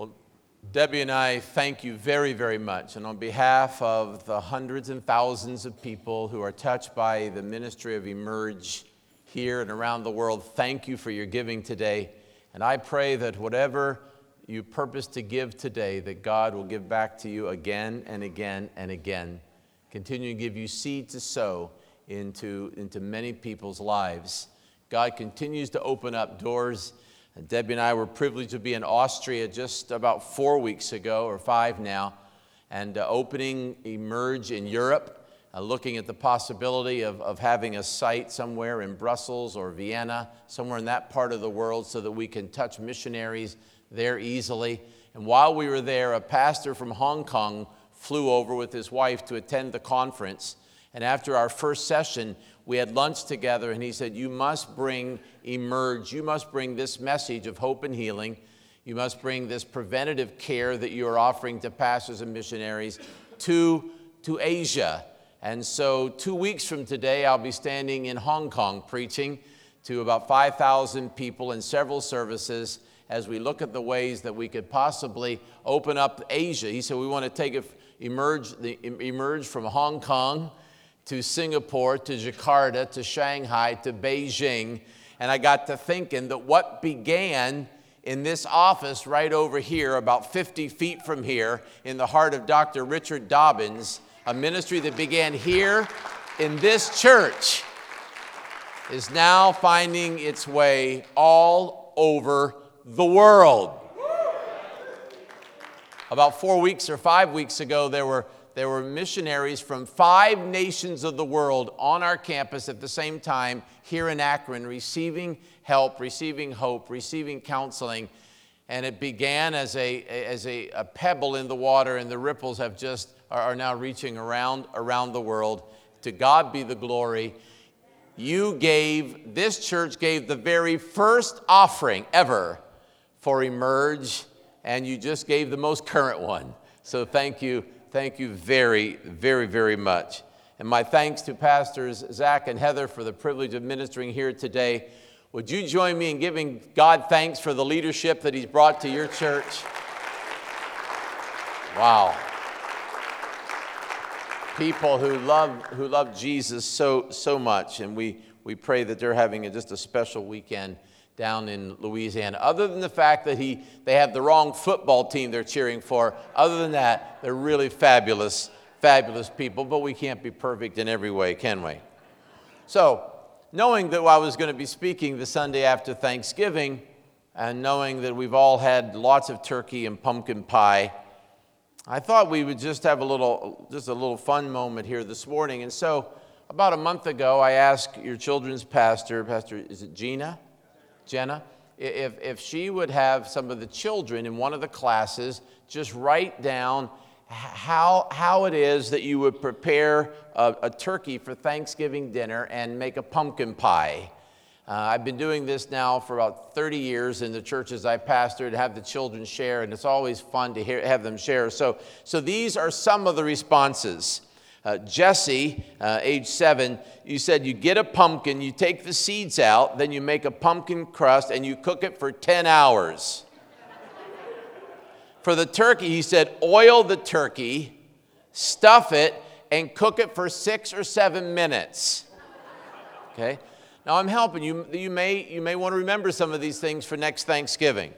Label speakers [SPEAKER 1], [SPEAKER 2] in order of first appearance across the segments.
[SPEAKER 1] Well, Debbie and I thank you very, very much. And on behalf of the hundreds and thousands of people who are touched by the ministry of Emerge here and around the world, thank you for your giving today. And I pray that whatever you purpose to give today, that God will give back to you again and again and again. Continue to give you seed to sow into, into many people's lives. God continues to open up doors. And Debbie and I were privileged to be in Austria just about four weeks ago, or five now, and uh, opening Emerge in Europe, uh, looking at the possibility of, of having a site somewhere in Brussels or Vienna, somewhere in that part of the world, so that we can touch missionaries there easily. And while we were there, a pastor from Hong Kong flew over with his wife to attend the conference. And after our first session, we had lunch together, and he said, You must bring Emerge. You must bring this message of hope and healing. You must bring this preventative care that you are offering to pastors and missionaries to, to Asia. And so, two weeks from today, I'll be standing in Hong Kong preaching to about 5,000 people in several services as we look at the ways that we could possibly open up Asia. He said, We want to take emerge, emerge from Hong Kong to Singapore, to Jakarta, to Shanghai, to Beijing. And I got to thinking that what began in this office right over here, about 50 feet from here, in the heart of Dr. Richard Dobbins, a ministry that began here in this church, is now finding its way all over the world. About four weeks or five weeks ago, there were there were missionaries from five nations of the world on our campus at the same time here in Akron receiving help, receiving hope, receiving counseling. And it began as a, as a, a pebble in the water, and the ripples have just are now reaching around, around the world. To God be the glory. You gave, this church gave the very first offering ever for Emerge, and you just gave the most current one. So thank you thank you very, very, very much. And my thanks to Pastors Zach and Heather for the privilege of ministering here today. Would you join me in giving God thanks for the leadership that He's brought to your church? Wow. People who love, who love Jesus so, so much, and we, we pray that they're having a, just a special weekend down in Louisiana. Other than the fact that he, they have the wrong football team they're cheering for, other than that, they're really fabulous, fabulous people, but we can't be perfect in every way, can we? So, knowing that I was going to be speaking the Sunday after Thanksgiving, and knowing that we've all had lots of turkey and pumpkin pie, I thought we would just have a little, just a little fun moment here this morning. And so, about a month ago, I asked your children's pastor, Pastor, is it Gina? Jenna, if, if she would have some of the children in one of the classes just write down how, how it is that you would prepare a, a turkey for Thanksgiving dinner and make a pumpkin pie. Uh, I've been doing this now for about 30 years in the churches I pastored, have the children share, and it's always fun to hear, have them share. So, so these are some of the responses. Uh, Jesse, uh, age seven, you said you get a pumpkin, you take the seeds out, then you make a pumpkin crust and you cook it for 10 hours. for the turkey, he said oil the turkey, stuff it, and cook it for six or seven minutes. Okay? Now I'm helping you. You may, you may want to remember some of these things for next Thanksgiving.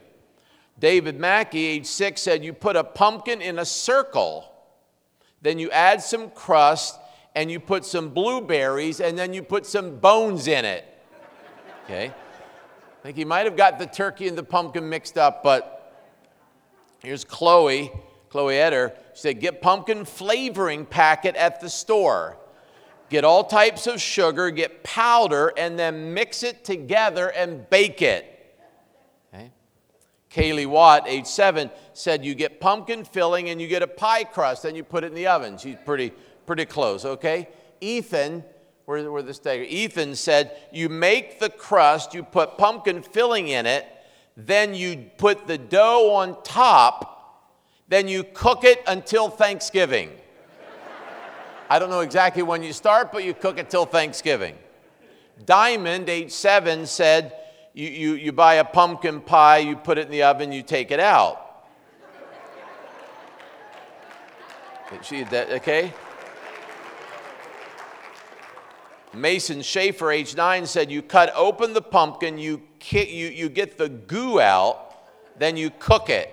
[SPEAKER 1] David Mackey, age six, said you put a pumpkin in a circle then you add some crust and you put some blueberries and then you put some bones in it. Okay? I think he might have got the turkey and the pumpkin mixed up, but here's Chloe, Chloe Eder. She said, get pumpkin flavoring packet at the store. Get all types of sugar, get powder, and then mix it together and bake it. Kaylee Watt, age seven, said you get pumpkin filling and you get a pie crust, and you put it in the oven. She's pretty, pretty close, okay? Ethan, where, where the stagger? Ethan said you make the crust, you put pumpkin filling in it, then you put the dough on top, then you cook it until Thanksgiving. I don't know exactly when you start, but you cook it till Thanksgiving. Diamond, age seven, said you, you, you buy a pumpkin pie, you put it in the oven, you take it out. She, that, okay? Mason Schaefer, age nine, said you cut open the pumpkin, you, ki- you, you get the goo out, then you cook it.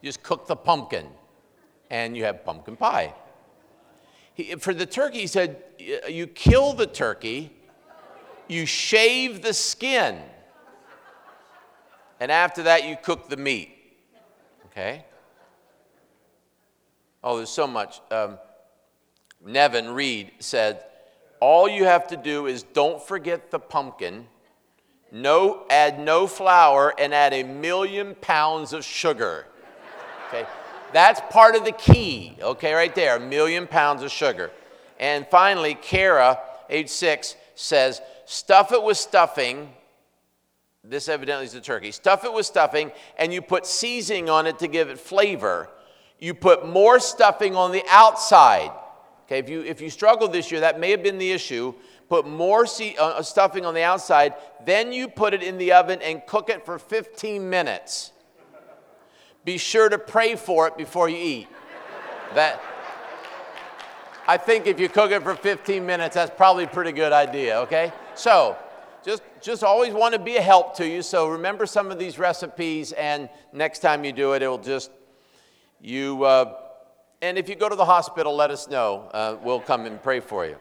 [SPEAKER 1] You just cook the pumpkin, and you have pumpkin pie. He, for the turkey, he said you kill the turkey, you shave the skin, and after that, you cook the meat. Okay? Oh, there's so much. Um, Nevin Reed said, all you have to do is don't forget the pumpkin, no, add no flour, and add a million pounds of sugar. Okay? That's part of the key, okay, right there, a million pounds of sugar. And finally, Kara, age six, says, stuff it with stuffing. This evidently is the turkey. Stuff it with stuffing, and you put seasoning on it to give it flavor. You put more stuffing on the outside. Okay, if you, if you struggled this year, that may have been the issue. Put more see, uh, uh, stuffing on the outside, then you put it in the oven and cook it for 15 minutes. Be sure to pray for it before you eat. That, I think if you cook it for 15 minutes, that's probably a pretty good idea, okay? So, just, just always want to be a help to you. So remember some of these recipes, and next time you do it, it'll just, you, uh, and if you go to the hospital, let us know. Uh, we'll come and pray for you.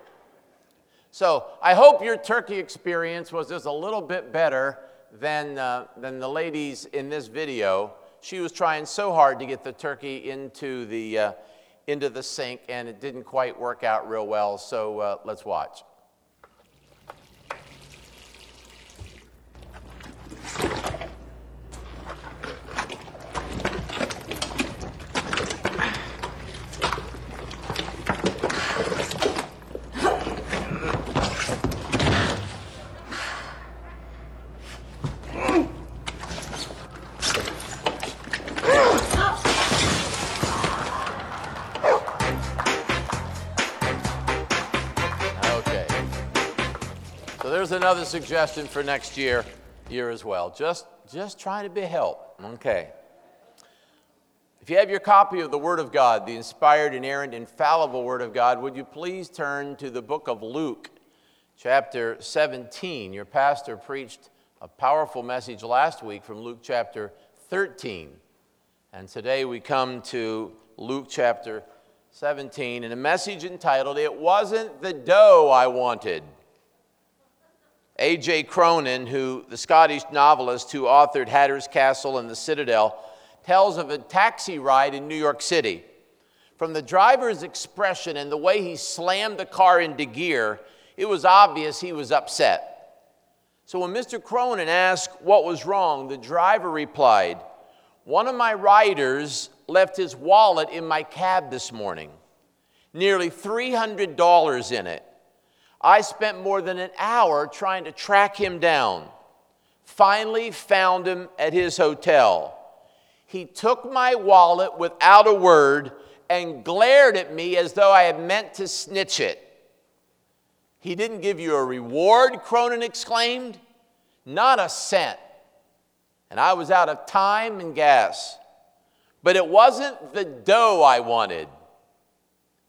[SPEAKER 1] So I hope your turkey experience was just a little bit better than, uh, than the ladies in this video. She was trying so hard to get the turkey into the, uh, into the sink, and it didn't quite work out real well. So uh, let's watch. Another suggestion for next year, year as well. Just, just try to be help. Okay. If you have your copy of the Word of God, the inspired, inerrant, infallible Word of God, would you please turn to the book of Luke, chapter 17? Your pastor preached a powerful message last week from Luke chapter 13. And today we come to Luke chapter 17 and a message entitled, It Wasn't the Dough I Wanted. A.J. Cronin, who, the Scottish novelist who authored Hatter's Castle and The Citadel, tells of a taxi ride in New York City. From the driver's expression and the way he slammed the car into gear, it was obvious he was upset. So when Mr. Cronin asked what was wrong, the driver replied, One of my riders left his wallet in my cab this morning, nearly $300 in it. I spent more than an hour trying to track him down. Finally, found him at his hotel. He took my wallet without a word and glared at me as though I had meant to snitch it. He didn't give you a reward, Cronin exclaimed. Not a cent. And I was out of time and gas. But it wasn't the dough I wanted,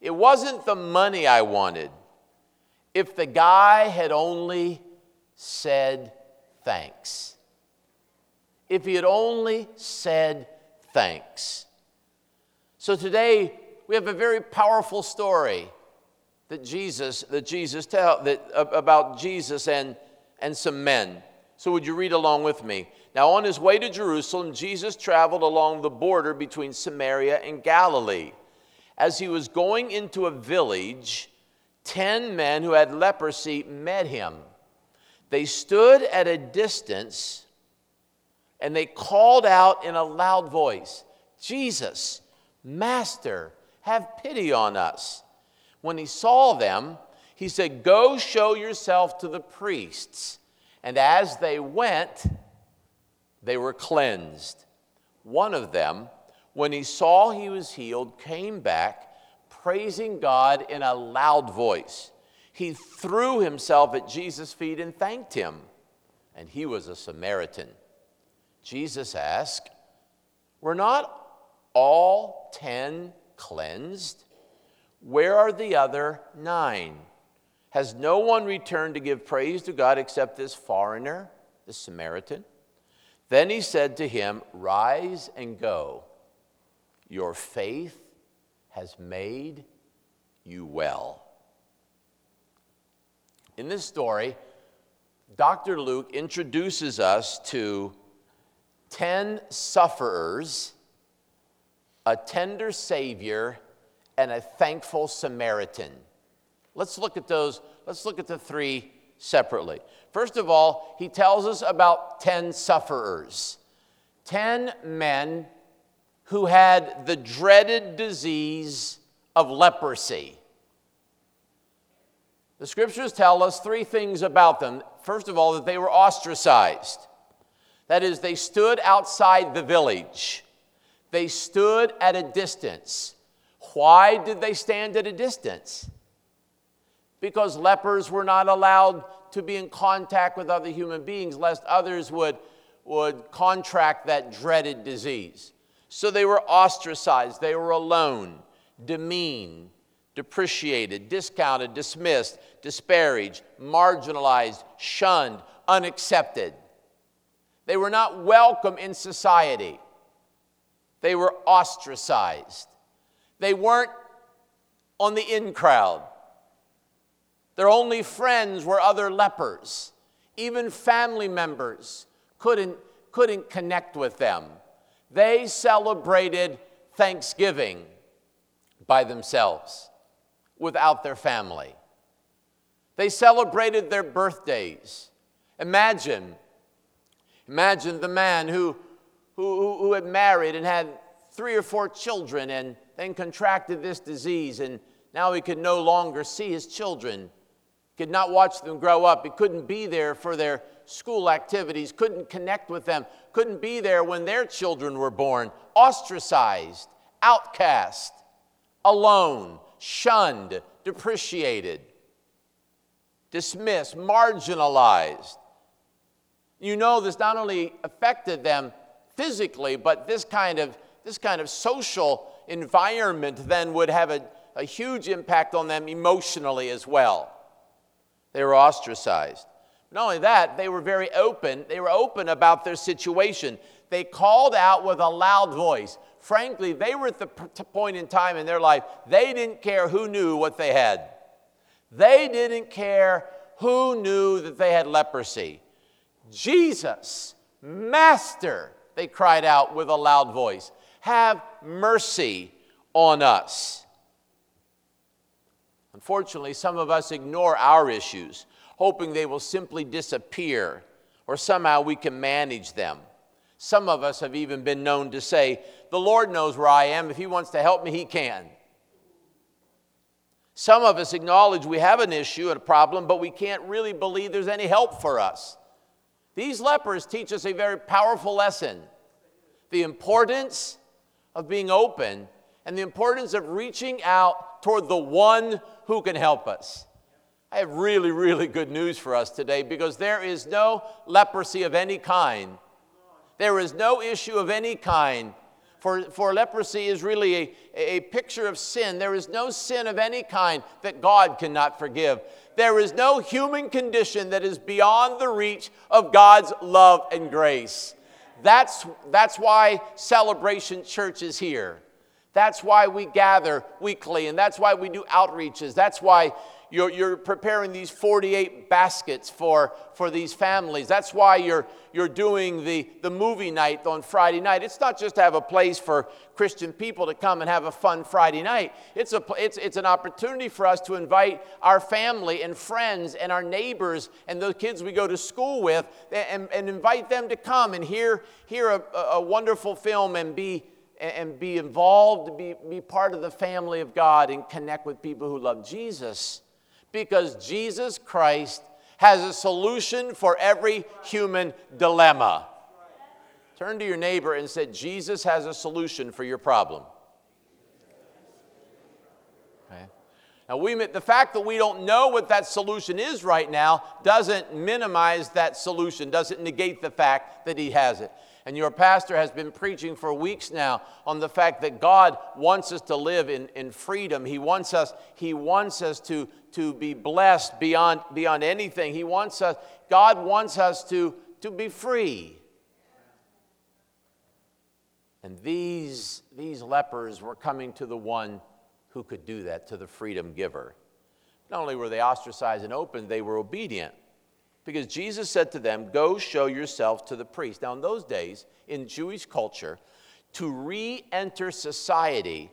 [SPEAKER 1] it wasn't the money I wanted if the guy had only said thanks. If he had only said thanks. So today we have a very powerful story that Jesus that Jesus tell that about Jesus and and some men. So would you read along with me? Now on his way to Jerusalem Jesus traveled along the border between Samaria and Galilee. As he was going into a village, ten men who had leprosy met him. They stood at a distance and they called out in a loud voice, Jesus, Master, have pity on us. When he saw them, he said, Go show yourself to the priests. And as they went, they were cleansed. One of them, when he saw he was healed, came back praising God in a loud voice. He threw himself at Jesus' feet and thanked him. And he was a Samaritan. Jesus asked, Were not all ten cleansed? Where are the other nine? Has no one returned to give praise to God except this foreigner, the Samaritan? Then he said to him, Rise and go. Your faith has made you well. In this story, Dr. Luke introduces us to 10 sufferers, a tender Savior, and a thankful Samaritan. Let's look at those, let's look at the three separately. First of all, he tells us about 10 sufferers, 10 men who had the dreaded disease of leprosy. The scriptures tell us three things about them. First of all, that they were ostracized. That is, they stood outside the village, they stood at a distance. Why did they stand at a distance? Because lepers were not allowed to be in contact with other human beings, lest others would, would contract that dreaded disease. So they were ostracized, they were alone, demeaned, depreciated, discounted, dismissed, disparaged, marginalized, shunned, unaccepted. They were not welcome in society. They were ostracized. They weren't on the in crowd. Their only friends were other lepers. Even family members couldn't, couldn't connect with them. They celebrated Thanksgiving by themselves without their family. They celebrated their birthdays. Imagine, imagine the man who, who, who had married and had three or four children and then contracted this disease, and now he could no longer see his children, could not watch them grow up. He couldn't be there for their school activities, couldn't connect with them, couldn't be there when their children were born, ostracized, outcast, alone, shunned, depreciated, dismissed, marginalized. You know, this not only affected them physically, but this kind of, this kind of social environment then would have a, a huge impact on them emotionally as well. They were ostracized. Not only that, they were very open. They were open about their situation. They called out with a loud voice. Frankly, they were at the point in time in their life, they didn't care who knew what they had. They didn't care who knew that they had leprosy. Jesus, Master, they cried out with a loud voice, have mercy on us. Unfortunately, some of us ignore our issues hoping they will simply disappear or somehow we can manage them. Some of us have even been known to say, The Lord knows where I am. If He wants to help me, He can. Some of us acknowledge we have an issue and a problem, but we can't really believe there's any help for us. These lepers teach us a very powerful lesson the importance of being open and the importance of reaching out toward the one who can help us. I have really, really good news for us today because there is no leprosy of any kind. There is no issue of any kind. For, for leprosy is really a, a picture of sin. There is no sin of any kind that God cannot forgive. There is no human condition that is beyond the reach of God's love and grace. That's, that's why Celebration Church is here. That's why we gather weekly, and that's why we do outreaches. That's why you're, you're preparing these 48 baskets for, for these families. That's why you're, you're doing the, the movie night on Friday night. It's not just to have a place for Christian people to come and have a fun Friday night, it's, a, it's, it's an opportunity for us to invite our family and friends and our neighbors and the kids we go to school with and, and invite them to come and hear, hear a, a wonderful film and be and be involved, be, be part of the family of God, and connect with people who love Jesus because Jesus Christ has a solution for every human dilemma. Turn to your neighbor and say, Jesus has a solution for your problem. Okay. Now, we, the fact that we don't know what that solution is right now doesn't minimize that solution, doesn't negate the fact that he has it. And your pastor has been preaching for weeks now on the fact that God wants us to live in, in freedom. He wants us, he wants us to, to be blessed beyond, beyond anything. He wants us, God wants us to, to be free. And these, these lepers were coming to the one who could do that, to the freedom giver. Not only were they ostracized and open, they were obedient because Jesus said to them, Go show yourself to the priest. Now, in those days, in Jewish culture, to re enter society,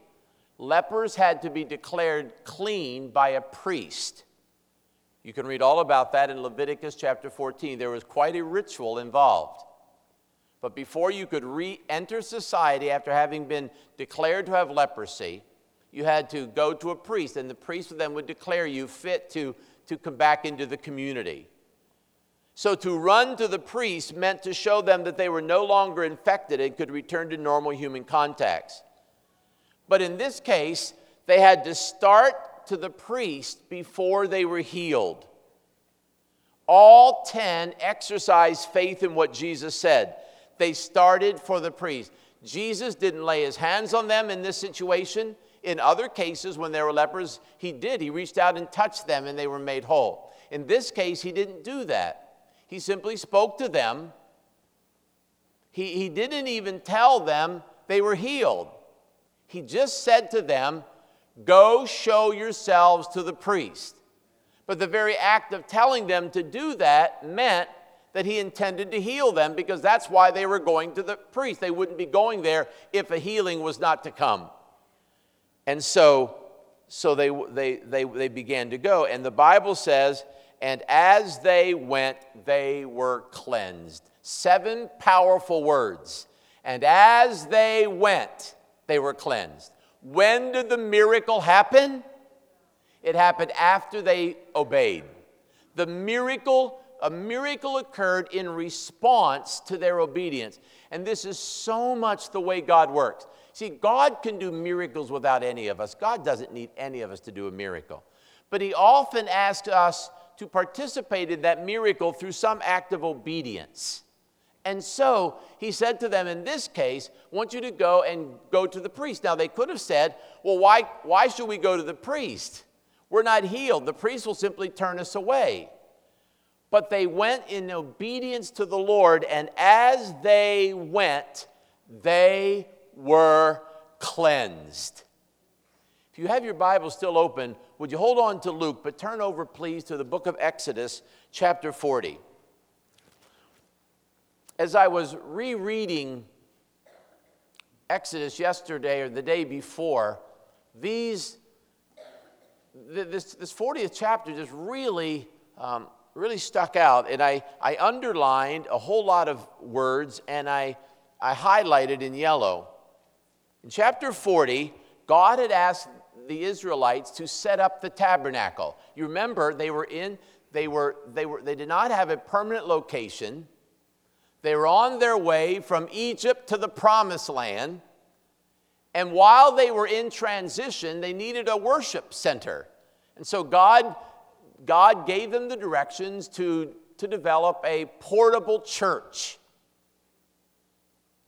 [SPEAKER 1] lepers had to be declared clean by a priest. You can read all about that in Leviticus chapter 14. There was quite a ritual involved. But before you could re enter society after having been declared to have leprosy, you had to go to a priest, and the priest then would declare you fit to, to come back into the community. So to run to the priest meant to show them that they were no longer infected and could return to normal human contacts. But in this case, they had to start to the priest before they were healed. All 10 exercised faith in what Jesus said. They started for the priest. Jesus didn't lay his hands on them in this situation. In other cases, when there were lepers, he did. He reached out and touched them and they were made whole. In this case, he didn't do that. He simply spoke to them. He, he didn't even tell them they were healed. He just said to them, Go show yourselves to the priest. But the very act of telling them to do that meant that he intended to heal them because that's why they were going to the priest. They wouldn't be going there if a healing was not to come. And so, so they, they, they, they began to go. And the Bible says and as they went, they were cleansed. Seven powerful words. And as they went, they were cleansed. When did the miracle happen? It happened after they obeyed. The miracle, a miracle occurred in response to their obedience. And this is so much the way God works. See, God can do miracles without any of us. God doesn't need any of us to do a miracle. But He often asks us to participate in that miracle through some act of obedience. And so he said to them, in this case, I want you to go and go to the priest. Now they could have said, well, why, why should we go to the priest? We're not healed. The priest will simply turn us away. But they went in obedience to the Lord, and as they went, they were cleansed. If you have your Bible still open, would you hold on to Luke, but turn over, please, to the book of Exodus, chapter 40. As I was rereading Exodus yesterday or the day before, these, this, this 40th chapter just really, um, really stuck out. And I, I underlined a whole lot of words and I, I highlighted in yellow. In chapter 40, God had asked the Israelites to set up the tabernacle. You remember they were in, they were, they were, they did not have a permanent location. They were on their way from Egypt to the promised land. And while they were in transition, they needed a worship center. And so God, God gave them the directions to, to develop a portable church,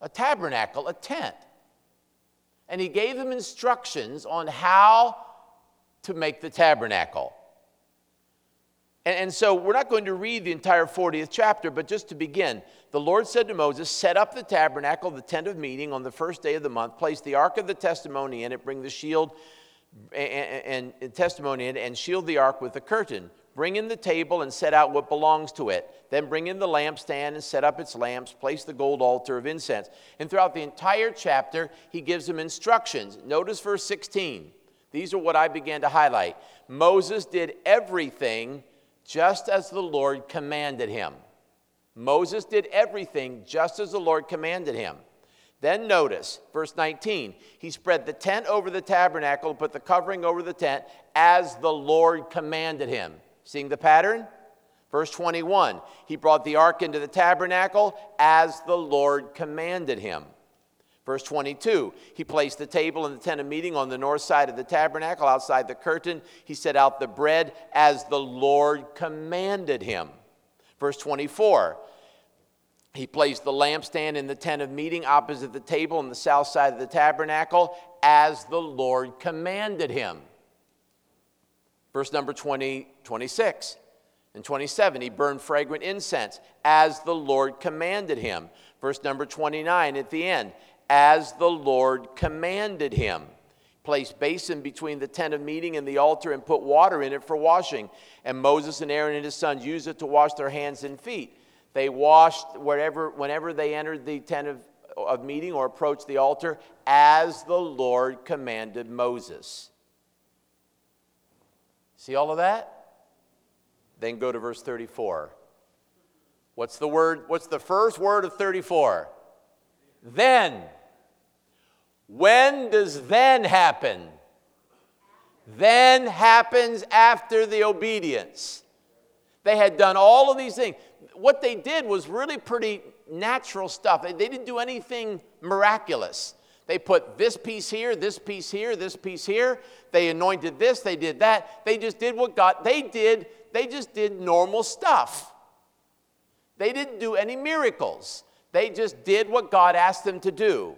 [SPEAKER 1] a tabernacle, a tent and he gave them instructions on how to make the tabernacle. And, and, so we're not going to read the entire 40th chapter, but just to begin, the Lord said to Moses, Set up the tabernacle, the tent of meeting, on the first day of the month, place the ark of the testimony in it, bring the shield and, and, and testimony in and shield the ark with a curtain. Bring in the table and set out what belongs to it. Then bring in the lampstand and set up its lamps. Place the gold altar of incense. And throughout the entire chapter, he gives them instructions. Notice verse 16. These are what I began to highlight. Moses did everything just as the Lord commanded him. Moses did everything just as the Lord commanded him. Then notice, verse 19, he spread the tent over the tabernacle put the covering over the tent as the Lord commanded him. Seeing the pattern? Verse 21 He brought the ark into the tabernacle as the Lord commanded him. Verse 22 He placed the table in the tent of meeting on the north side of the tabernacle, outside the curtain. He set out the bread as the Lord commanded him. Verse 24 He placed the lampstand in the tent of meeting opposite the table on the south side of the tabernacle as the Lord commanded him. Verse number 20, 26 and 27, he burned fragrant incense as the Lord commanded him. Verse number 29 at the end, as the Lord commanded him. Placed basin between the tent of meeting and the altar and put water in it for washing. And Moses and Aaron and his sons used it to wash their hands and feet. They washed wherever, whenever they entered the tent of, of meeting or approached the altar, as the Lord commanded Moses. See all of that? Then go to verse 34. What's the word? What's the first word of 34? Then. When does then happen? Then happens after the obedience. They had done all of these things. What they did was really pretty natural stuff. They didn't do anything miraculous. They put this piece here, this piece here, this piece here. They anointed this, they did that. They just did what God, they did, they just did normal stuff. They didn't do any miracles. They just did what God asked them to do.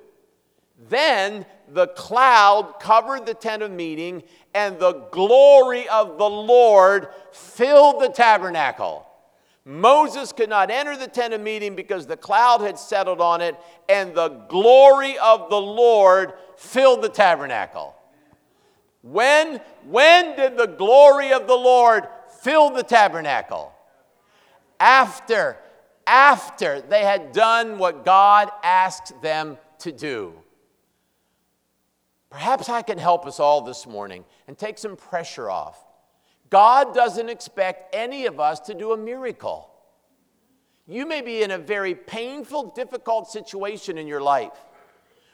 [SPEAKER 1] Then the cloud covered the tent of meeting, and the glory of the Lord filled the tabernacle. Moses could not enter the tent of meeting because the cloud had settled on it, and the glory of the Lord filled the tabernacle. When, when did the glory of the Lord fill the tabernacle? After, after they had done what God asked them to do. Perhaps I can help us all this morning and take some pressure off. God doesn't expect any of us to do a miracle. You may be in a very painful, difficult situation in your life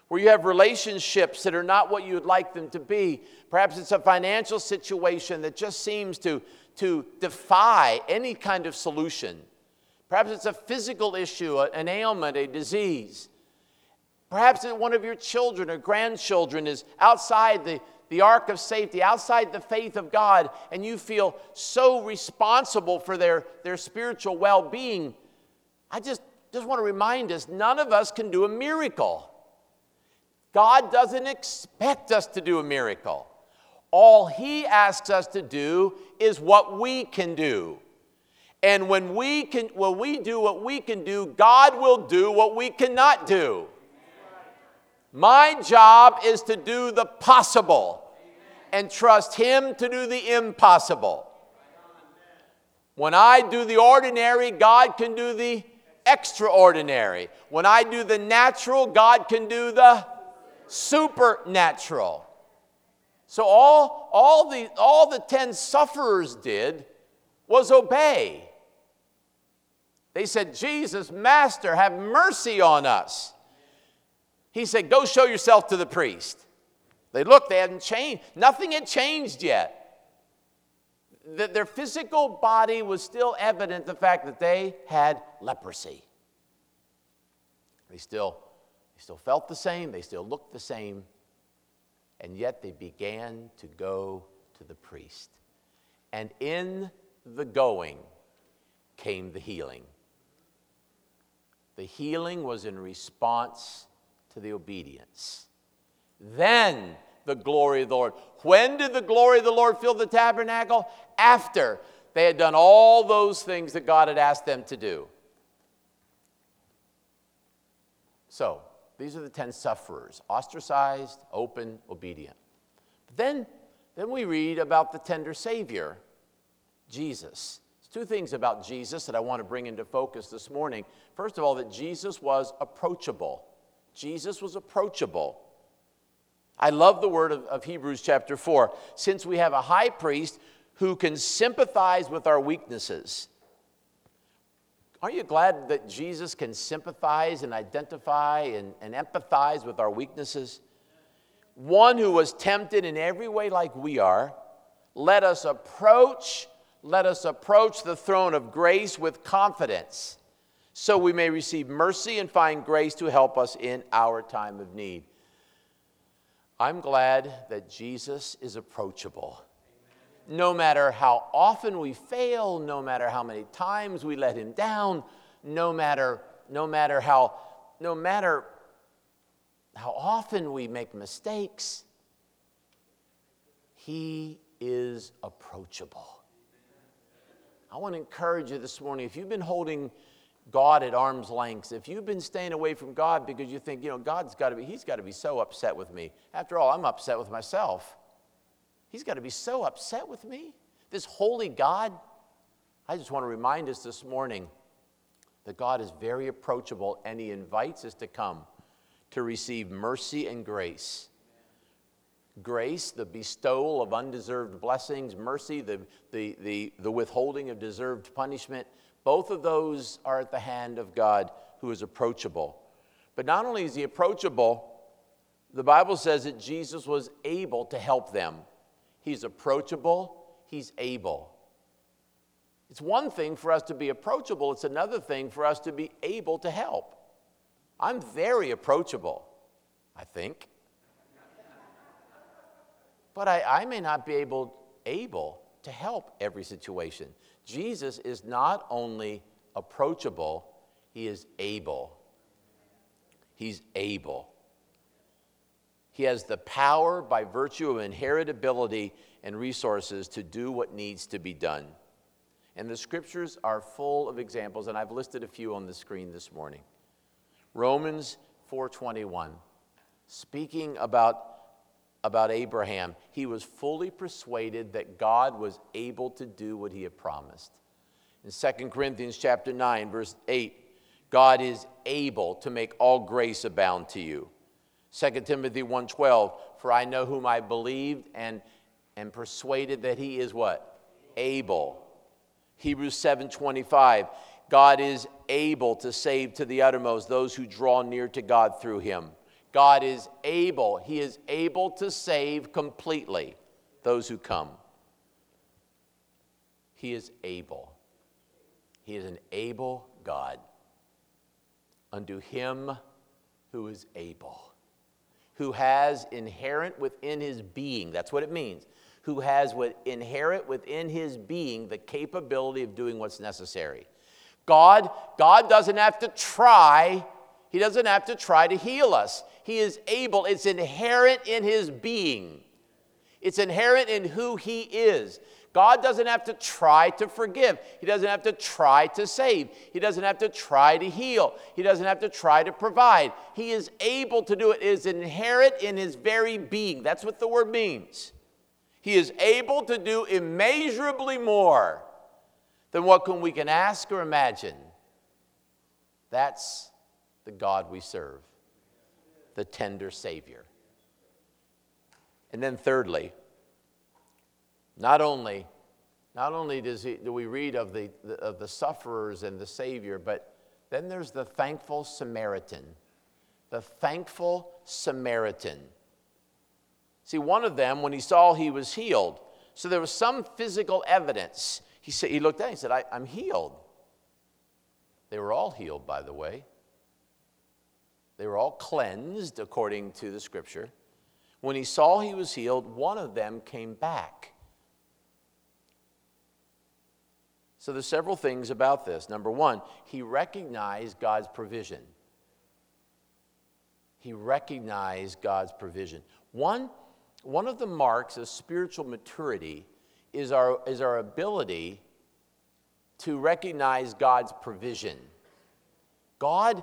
[SPEAKER 1] where you have relationships that are not what you would like them to be. Perhaps it's a financial situation that just seems to, to defy any kind of solution. Perhaps it's a physical issue, an ailment, a disease. Perhaps one of your children or grandchildren is outside the, the ark of safety, outside the faith of God, and you feel so responsible for their, their spiritual well being. I just, just want to remind us none of us can do a miracle. God doesn't expect us to do a miracle. All He asks us to do is what we can do. And when we, can, when we do what we can do, God will do what we cannot do. My job is to do the possible and trust Him to do the impossible. When I do the ordinary, God can do the extraordinary. When I do the natural, God can do the supernatural. So all, all, the, all the ten sufferers did was obey. They said, Jesus, Master, have mercy on us. He said, Go show yourself to the priest. They looked, they hadn't changed. Nothing had changed yet. That their physical body was still evident the fact that they had leprosy. They still, they still felt the same, they still looked the same, and yet they began to go to the priest. And in the going came the healing. The healing was in response to the obedience. Then the glory of the Lord. When did the glory of the Lord fill the tabernacle? After they had done all those things that God had asked them to do. So, these are the 10 sufferers ostracized, open, obedient. But then, then we read about the tender Savior, Jesus. There's two things about Jesus that I want to bring into focus this morning. First of all, that Jesus was approachable. Jesus was approachable. I love the word of, of, Hebrews chapter 4. Since we have a high priest who can sympathize with our weaknesses. Aren't you glad that Jesus can sympathize and identify and, and empathize with our weaknesses? One who was tempted in every way like we are, let us approach, let us approach the throne of grace with confidence so we may receive mercy and find grace to help us in our time of need. I'm glad that Jesus is approachable. No matter how often we fail, no matter how many times we let him down, no matter no matter how, no matter how often we make mistakes, He is approachable. I want to encourage you this morning if you've been holding God at arm's length, if you've been staying away from God because you think, you know, God's got to be, He's got to be so upset with me. After all, I'm upset with myself. He's got to be so upset with me. This holy God. I just want to remind us this morning that God is very approachable and He invites us to come to receive mercy and grace. Grace, the bestowal of undeserved blessings, mercy, the, the, the, the withholding of deserved punishment. Both of those are at the hand of God who is approachable. But not only is He approachable, the Bible says that Jesus was able to help them. He's approachable, He's able. It's one thing for us to be approachable, it's another thing for us to be able to help. I'm very approachable, I think. But I, I may not be able, able to help every situation. Jesus is not only approachable, he is able. He's able. He has the power by virtue of inherent ability and resources to do what needs to be done. And the scriptures are full of examples, and I've listed a few on the screen this morning. Romans 4:21, speaking about, about Abraham, he was fully persuaded that God was able to do what he had promised. In 2 Corinthians chapter 9, verse 8, God is able to make all grace abound to you. 2 Timothy 1:12, for I know whom I believed and, and persuaded that he is what? Able Hebrews 7:25 God is able to save to the uttermost those who draw near to God through him. God is able, he is able to save completely those who come. He is able. He is an able God. Unto him who is able, who has inherent within his being, that's what it means who has what inherent within his being the capability of doing what's necessary. God, God doesn't have to try, he doesn't have to try to heal us. He is able, it's inherent in his being. It's inherent in who he is. God doesn't have to try to forgive. He doesn't have to try to save. He doesn't have to try to heal. He doesn't have to try to provide. He is able to do it. It is inherent in his very being. That's what the word means. He is able to do immeasurably more than what can we can ask or imagine. That's the God we serve, the tender Savior. And then thirdly, not only, not only does he, do we read of the, of the sufferers and the Savior, but then there's the thankful Samaritan. The thankful Samaritan. See, one of them, when he saw he was healed, so there was some physical evidence. He, said, he looked at it and he said, I, I'm healed. They were all healed, by the way. They were all cleansed according to the scripture. When he saw he was healed, one of them came back. So there's several things about this. Number one, he recognized God's provision. He recognized God's provision. One, one of the marks of spiritual maturity is our, is our ability to recognize God's provision. God,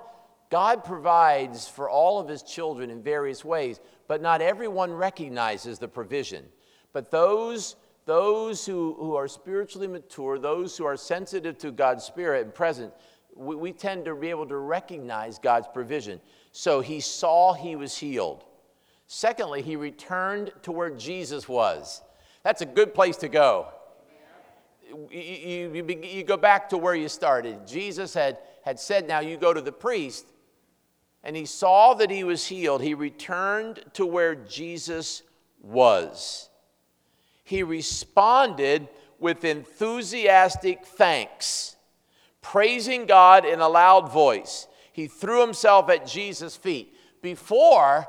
[SPEAKER 1] God provides for all of his children in various ways, but not everyone recognizes the provision. But those, those who, who are spiritually mature, those who are sensitive to God's Spirit and present, we, we tend to be able to recognize God's provision. So he saw he was healed. Secondly, he returned to where Jesus was. That's a good place to go. You, you, you, you, go back to where you started. Jesus had, had said, Now you go to the priest, and he saw that he was healed. He returned to where Jesus was. He responded with enthusiastic thanks, praising God in a loud voice. He threw himself at Jesus' feet. Before,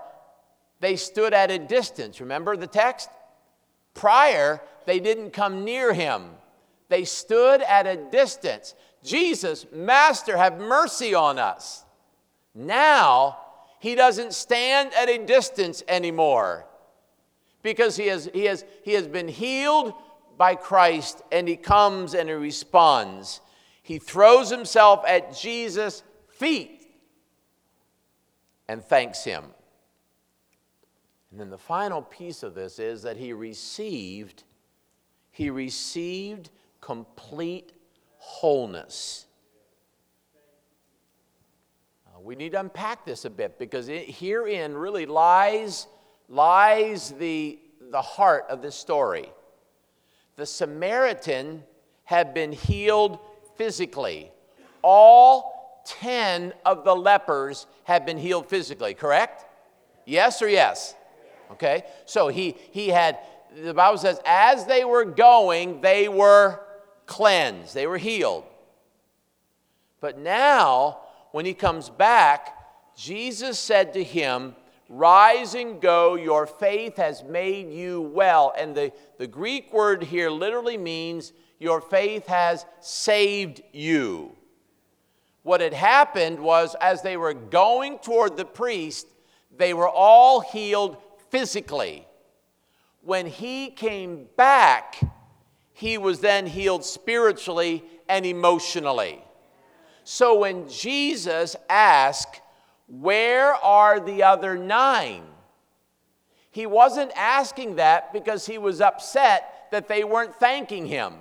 [SPEAKER 1] they stood at a distance. Remember the text? Prior, they didn't come near him, they stood at a distance. Jesus, Master, have mercy on us. Now, he doesn't stand at a distance anymore because he has, he has, he has been healed by Christ and he comes and he responds. He throws himself at Jesus' feet and thanks him. And then the final piece of this is that he received he received complete wholeness. We need to unpack this a bit because it, herein really lies, lies the, the heart of this story. The Samaritan had been healed physically. All 10 of the lepers had been healed physically, correct? Yes or yes? Okay, so he, he had, the Bible says, as they were going, they were cleansed, they were healed. But now, when he comes back, Jesus said to him, Rise and go, your faith has made you well. And the, the Greek word here literally means, Your faith has saved you. What had happened was, as they were going toward the priest, they were all healed physically. When he came back, he was then healed spiritually and emotionally. So when Jesus asked, Where are the other nine? He wasn't asking that because he was upset that they weren't thanking him.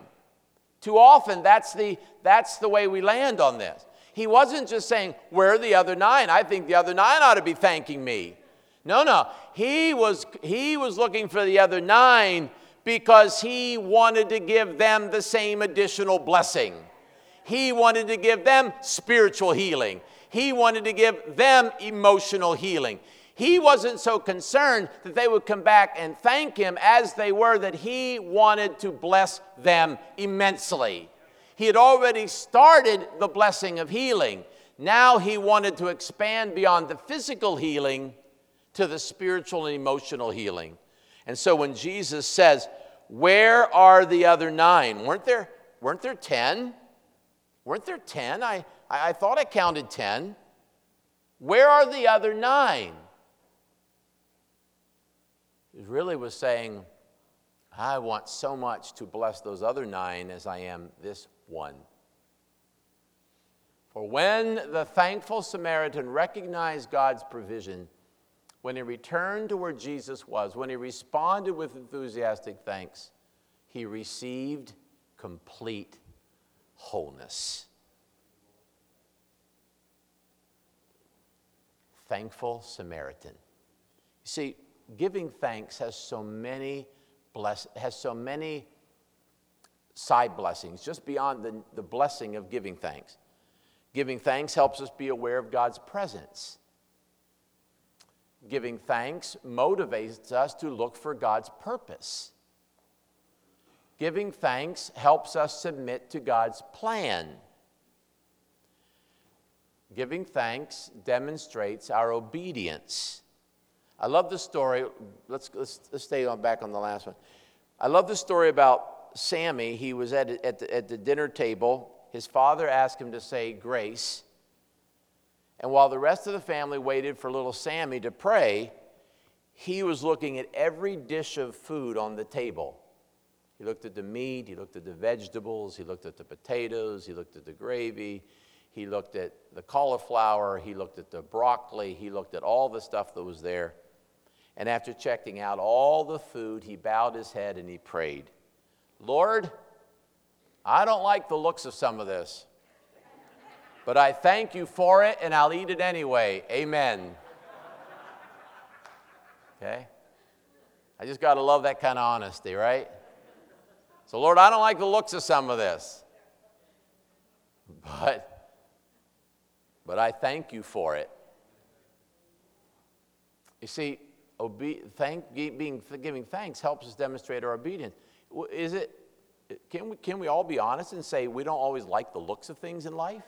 [SPEAKER 1] Too often, that's the, that's the way we land on this. He wasn't just saying, Where are the other nine? I think the other nine ought to be thanking me. No, no. He was, he was looking for the other nine because he wanted to give them the same additional blessing. He wanted to give them spiritual healing. He wanted to give them emotional healing. He wasn't so concerned that they would come back and thank him as they were, that he wanted to bless them immensely. He had already started the blessing of healing. Now he wanted to expand beyond the physical healing to the spiritual and emotional healing. And so when Jesus says, Where are the other nine? Weren't there, weren't there 10? Weren't there 10? I, I thought I counted 10. Where are the other nine? He really was saying, I want so much to bless those other nine as I am this one. For when the thankful Samaritan recognized God's provision, when he returned to where Jesus was, when he responded with enthusiastic thanks, he received complete wholeness. Thankful Samaritan. You see, giving thanks has so many bless, has so many side blessings, just beyond the, the blessing of giving thanks. Giving thanks helps us be aware of God's presence. Giving thanks motivates us to look for God's purpose. Giving thanks helps us submit to God's plan. Giving thanks demonstrates our obedience. I love the story. Let's, let's, let's stay on back on the last one. I love the story about Sammy. He was at, at, the, at the dinner table. His father asked him to say grace. And while the rest of the family waited for little Sammy to pray, he was looking at every dish of food on the table. He looked at the meat, he looked at the vegetables, he looked at the potatoes, he looked at the gravy, he looked at the cauliflower, he looked at the broccoli, he looked at all the stuff that was there. And after checking out all the food, he bowed his head and he prayed, Lord, I don't like the looks of some of this. But I thank you for it and I'll eat it anyway. Amen. Okay? I just got to love that kind of honesty, right? So, Lord, I don't like the looks of some of this. But, but I thank you for it. You see, obe- thank, being, giving thanks helps us demonstrate our obedience. Is it, can we, can we all be honest and say we don't always like the looks of things in life?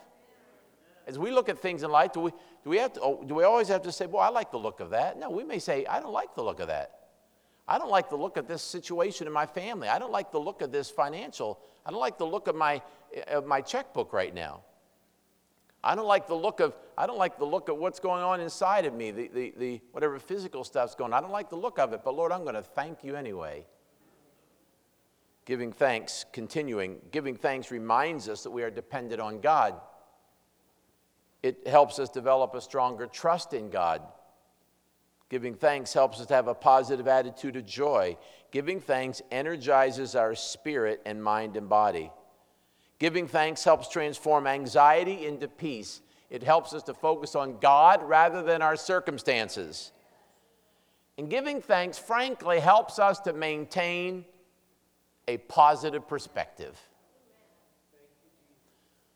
[SPEAKER 1] As we look at things in life, do we, do we, have to, oh, do we always have to say, Boy, I like the look of that? No, we may say, I don't like the look of that. I don't like the look of this situation in my family. I don't like the look of this financial. I don't like the look of my, eh, of my checkbook right now. I don't like the look of, I don't like the look of what's going on inside of me, the, the, the whatever physical stuff's going on. I don't like the look of it, but Lord, I'm going to thank you anyway. Giving thanks, continuing, giving thanks reminds us that we are dependent on God. It helps us develop a stronger trust in God. Giving thanks helps us to have a positive attitude of joy. Giving thanks energizes our spirit and mind and body. Giving thanks helps transform anxiety into peace. It helps us to focus on God rather than our circumstances. And giving thanks, frankly, helps us to maintain a positive perspective.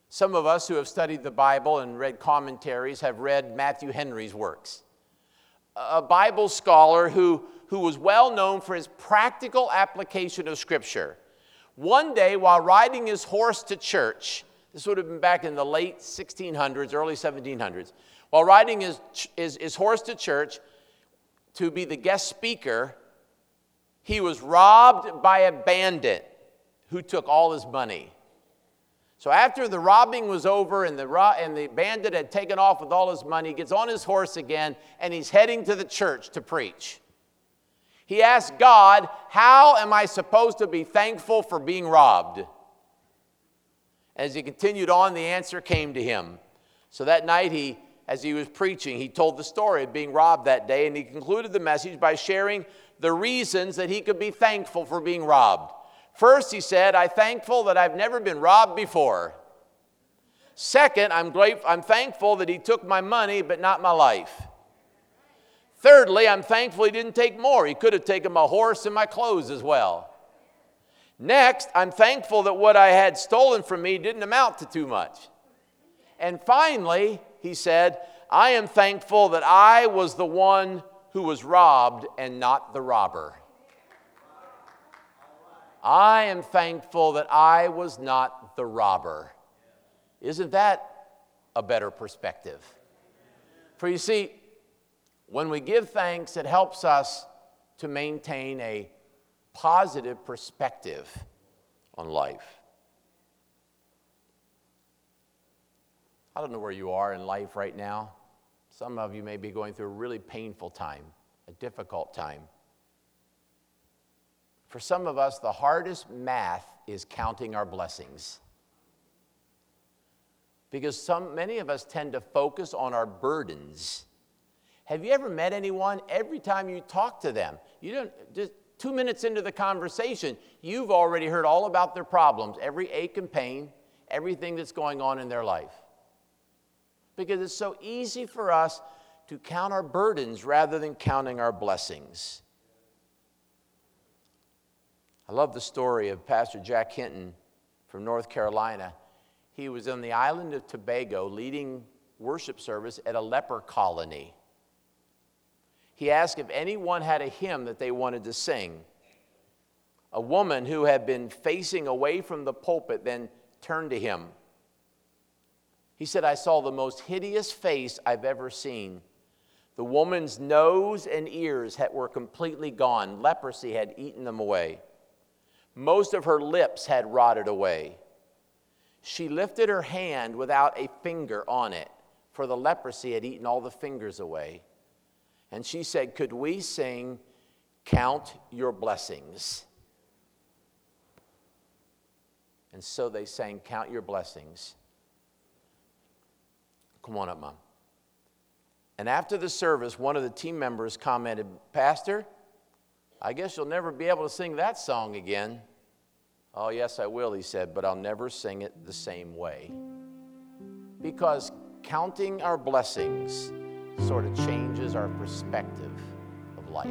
[SPEAKER 1] Some of us who have studied the Bible and read commentaries have read Matthew Henry's works. A Bible scholar who, who was well known for his practical application of Scripture. One day, while riding his horse to church, this would have been back in the late 1600s, early 1700s, while riding his, his, his horse to church to be the guest speaker, he was robbed by a bandit who took all his money. So after the robbing was over and the, ro- and the bandit had taken off with all his money, he gets on his horse again and he's heading to the church to preach. He asked God, How am I supposed to be thankful for being robbed? As he continued on, the answer came to him. So that night, he, as he was preaching, he told the story of being robbed that day, and he concluded the message by sharing the reasons that he could be thankful for being robbed. First, he said, I'm thankful that I've never been robbed before. Second, I'm, grateful, I'm thankful that he took my money but not my life. Thirdly, I'm thankful he didn't take more. He could have taken my horse and my clothes as well. Next, I'm thankful that what I had stolen from me didn't amount to too much. And finally, he said, I am thankful that I was the one who was robbed and not the robber. I am thankful that I was not the robber. Isn't that a better perspective? For you see, when we give thanks, it helps us to maintain a positive perspective on life. I don't know where you are in life right now. Some of you may be going through a really painful time, a difficult time. For some of us, the hardest math is counting our blessings. Because some, many of us tend to focus on our burdens have you ever met anyone? Every time you talk to them, you don't just two minutes into the conversation, you've already heard all about their problems, every ache and pain, everything that's going on in their life. Because it's so easy for us to count our burdens rather than counting our blessings. I love the story of Pastor Jack Hinton from North Carolina. He was on the island of Tobago leading worship service at a leper colony he asked if anyone had a hymn that they wanted to sing. A woman who had been facing away from the pulpit then turned to him. He said, I saw the most hideous face I've ever seen. The woman's nose and ears had, were completely gone. Leprosy had eaten them away. Most of her lips had rotted away. She lifted her hand without a finger on it, for the leprosy had eaten all the fingers away. And she said, Could we sing Count Your Blessings? And so they sang Count Your Blessings. Come on up, Mom. And after the service, one of the team members commented, Pastor, I guess you'll never be able to sing that song again. Oh, yes, I will, he said, but I'll never sing it the same way. Because counting our blessings sort of changes our perspective of life.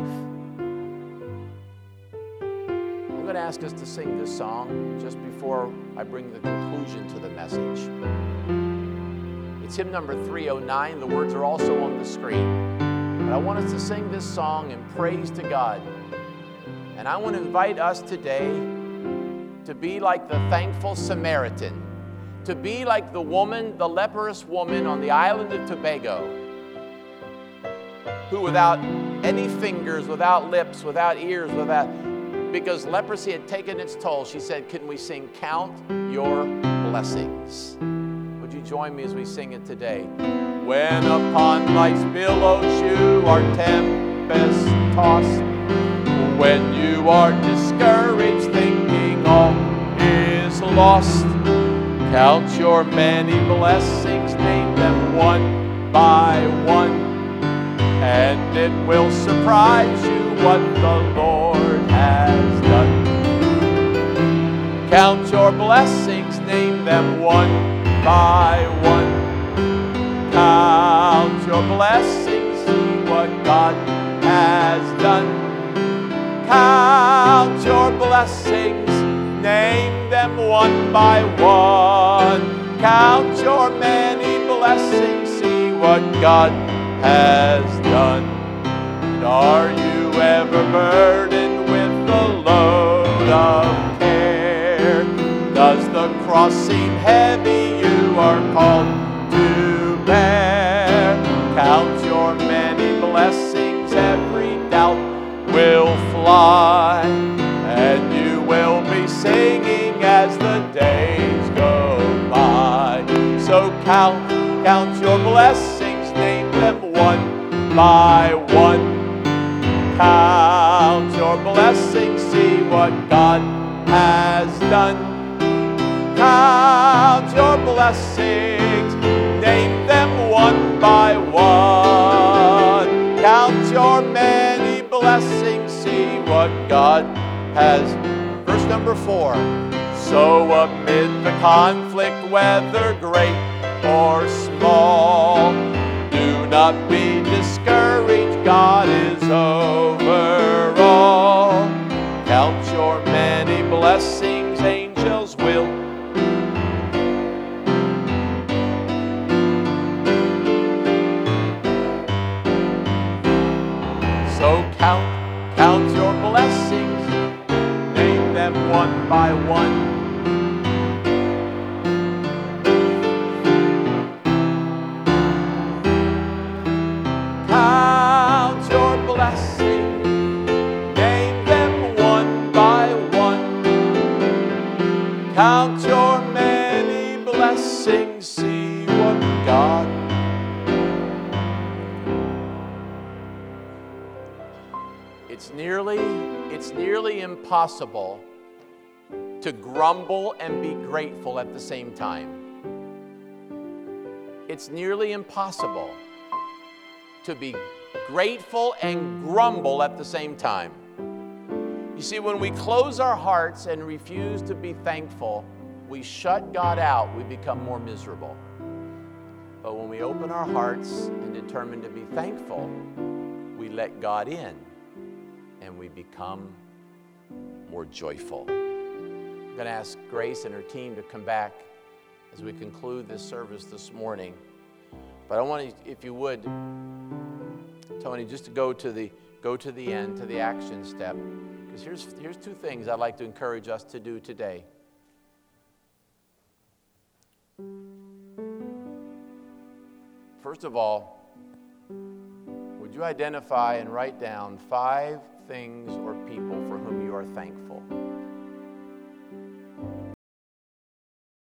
[SPEAKER 1] I'm going to ask us to sing this song just before I bring the conclusion to the message. It's hymn number 309. The words are also on the screen. But I want us to sing this song in praise to God. And I want to invite us today to be like the thankful Samaritan, to be like the woman, the leprous woman on the island of Tobago who, without any fingers, without lips, without ears, without because leprosy had taken its toll. She said, Can we sing Count Your Blessings? Would you join me as we sing it today? When upon life's billows you are tempest tossed, when you are discouraged, thinking oh, all is lost, count your many blessings, name them one by one, and it will surprise you what the Lord has done. Count your blessings, name them one by one. Count your blessings, see what God has done. Count your blessings, name them one by one. Count your many blessings, see what God has done. And are you ever burdened with the load of care? Does the cross seem heavy you are called count, your blessings, name them one by one. Count your blessings, see what God has done. Count your blessings, name them one by one. Count your many blessings, see what God has. Verse number four. So amid the conflict, whether great or small, do not be discouraged, God is over all. Count your many blessings, angels will. So count, count your blessings, name them one by one. Count your many blessings, see what God. It's nearly, it's nearly impossible to grumble and be grateful at the same time. It's nearly impossible to be grateful and grumble at the same time. You see, when we close our hearts and refuse to be thankful, we shut God out, we become more miserable. But when we open our hearts and determine to be thankful, we let God in and we become more joyful. I'm going to ask Grace and her team to come back as we conclude this service this morning. But I want to, if you would, Tony, just to go to the go to the end, to the action step. Here's here's two things I'd like to encourage us to do today. First of all, would you identify and write down five things or people for whom you are thankful?